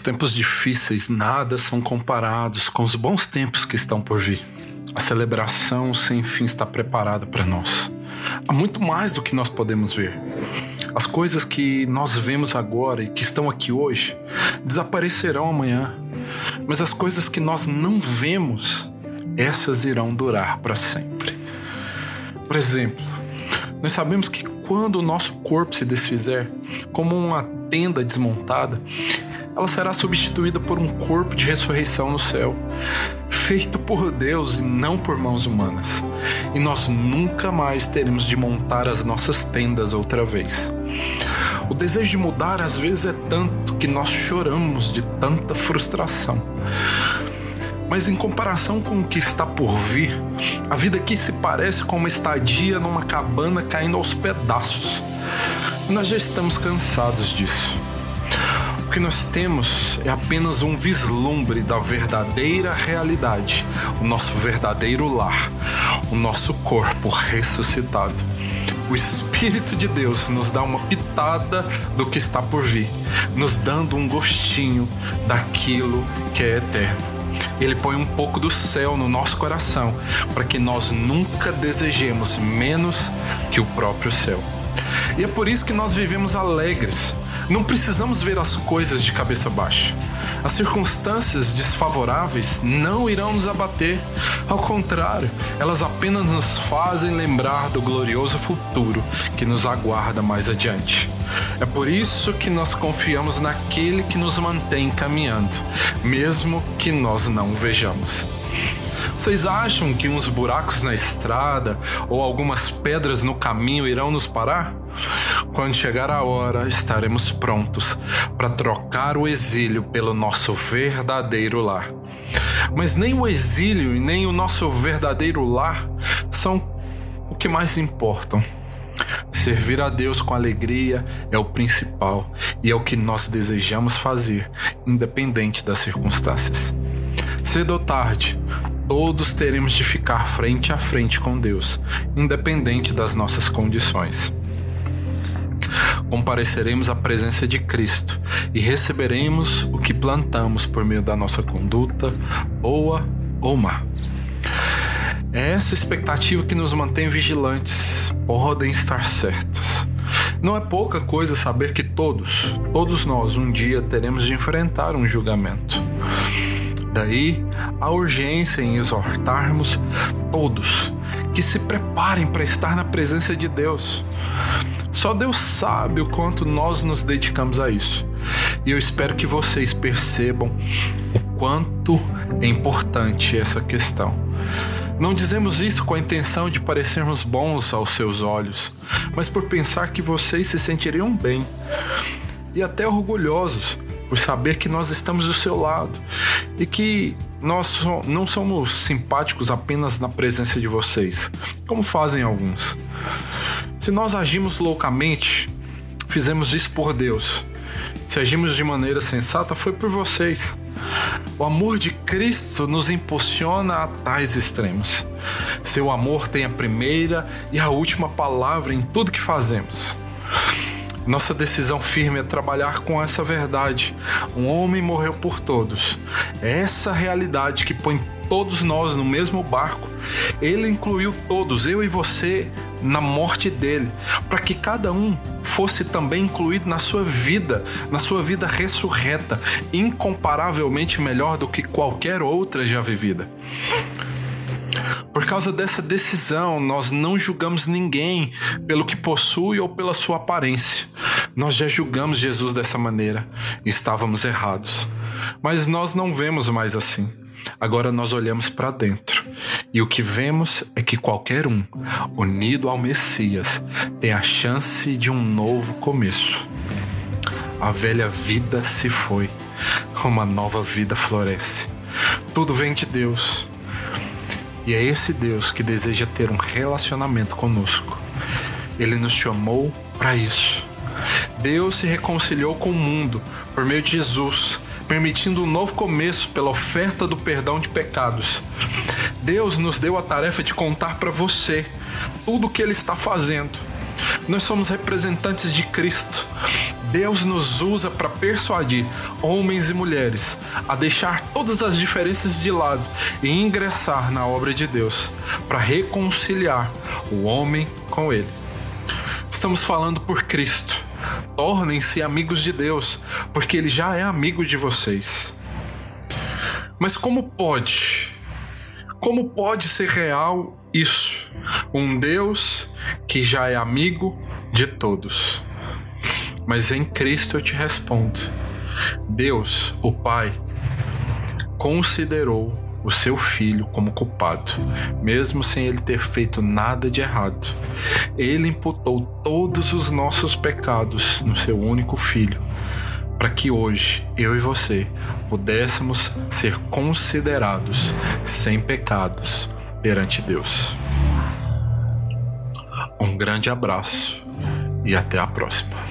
tempos difíceis nada são comparados com os bons tempos que estão por vir. A celebração sem fim está preparada para nós. Há muito mais do que nós podemos ver. As coisas que nós vemos agora e que estão aqui hoje desaparecerão amanhã. Mas as coisas que nós não vemos, essas irão durar para sempre. Por exemplo, nós sabemos que quando o nosso corpo se desfizer, como uma tenda desmontada, ela será substituída por um corpo de ressurreição no céu, feito por Deus e não por mãos humanas. E nós nunca mais teremos de montar as nossas tendas outra vez. O desejo de mudar às vezes é tanto que nós choramos de tanta frustração. Mas em comparação com o que está por vir, a vida aqui se parece com uma estadia numa cabana caindo aos pedaços. Nós já estamos cansados disso. O que nós temos é apenas um vislumbre da verdadeira realidade, o nosso verdadeiro lar, o nosso corpo ressuscitado. O Espírito de Deus nos dá uma pitada do que está por vir, nos dando um gostinho daquilo que é eterno. Ele põe um pouco do céu no nosso coração para que nós nunca desejemos menos que o próprio céu. E é por isso que nós vivemos alegres, não precisamos ver as coisas de cabeça baixa. As circunstâncias desfavoráveis não irão nos abater. Ao contrário, elas apenas nos fazem lembrar do glorioso futuro que nos aguarda mais adiante. É por isso que nós confiamos naquele que nos mantém caminhando, mesmo que nós não vejamos. Vocês acham que uns buracos na estrada ou algumas pedras no caminho irão nos parar? Quando chegar a hora, estaremos prontos para trocar o exílio pelo nosso verdadeiro lar. Mas nem o exílio e nem o nosso verdadeiro lar são o que mais importam. Servir a Deus com alegria é o principal e é o que nós desejamos fazer, independente das circunstâncias. Cedo ou tarde, todos teremos de ficar frente a frente com Deus, independente das nossas condições compareceremos à presença de Cristo e receberemos o que plantamos por meio da nossa conduta, boa ou má. É essa expectativa que nos mantém vigilantes, podem estar certos. Não é pouca coisa saber que todos, todos nós, um dia teremos de enfrentar um julgamento. Daí a urgência em exortarmos todos que se preparem para estar na presença de Deus. Só Deus sabe o quanto nós nos dedicamos a isso. E eu espero que vocês percebam o quanto é importante essa questão. Não dizemos isso com a intenção de parecermos bons aos seus olhos, mas por pensar que vocês se sentiriam bem e até orgulhosos por saber que nós estamos do seu lado e que nós não somos simpáticos apenas na presença de vocês, como fazem alguns. Se nós agimos loucamente, fizemos isso por Deus. Se agimos de maneira sensata, foi por vocês. O amor de Cristo nos impulsiona a tais extremos. Seu amor tem a primeira e a última palavra em tudo que fazemos. Nossa decisão firme é trabalhar com essa verdade. Um homem morreu por todos. É essa realidade que põe todos nós no mesmo barco. Ele incluiu todos, eu e você, na morte dele, para que cada um fosse também incluído na sua vida, na sua vida ressurreta, incomparavelmente melhor do que qualquer outra já vivida. Por causa dessa decisão, nós não julgamos ninguém pelo que possui ou pela sua aparência. Nós já julgamos Jesus dessa maneira estávamos errados. Mas nós não vemos mais assim. Agora nós olhamos para dentro e o que vemos é que qualquer um, unido ao Messias, tem a chance de um novo começo. A velha vida se foi, uma nova vida floresce. Tudo vem de Deus. E é esse Deus que deseja ter um relacionamento conosco. Ele nos chamou para isso. Deus se reconciliou com o mundo por meio de Jesus permitindo um novo começo pela oferta do perdão de pecados. Deus nos deu a tarefa de contar para você tudo o que Ele está fazendo. Nós somos representantes de Cristo. Deus nos usa para persuadir homens e mulheres a deixar todas as diferenças de lado e ingressar na obra de Deus para reconciliar o homem com Ele. Estamos falando por Cristo. Tornem-se amigos de Deus, porque Ele já é amigo de vocês. Mas como pode? Como pode ser real isso? Um Deus que já é amigo de todos. Mas em Cristo eu te respondo: Deus, o Pai, considerou o seu filho como culpado, mesmo sem ele ter feito nada de errado. Ele imputou todos os nossos pecados no seu único filho, para que hoje eu e você pudéssemos ser considerados sem pecados perante Deus. Um grande abraço e até a próxima.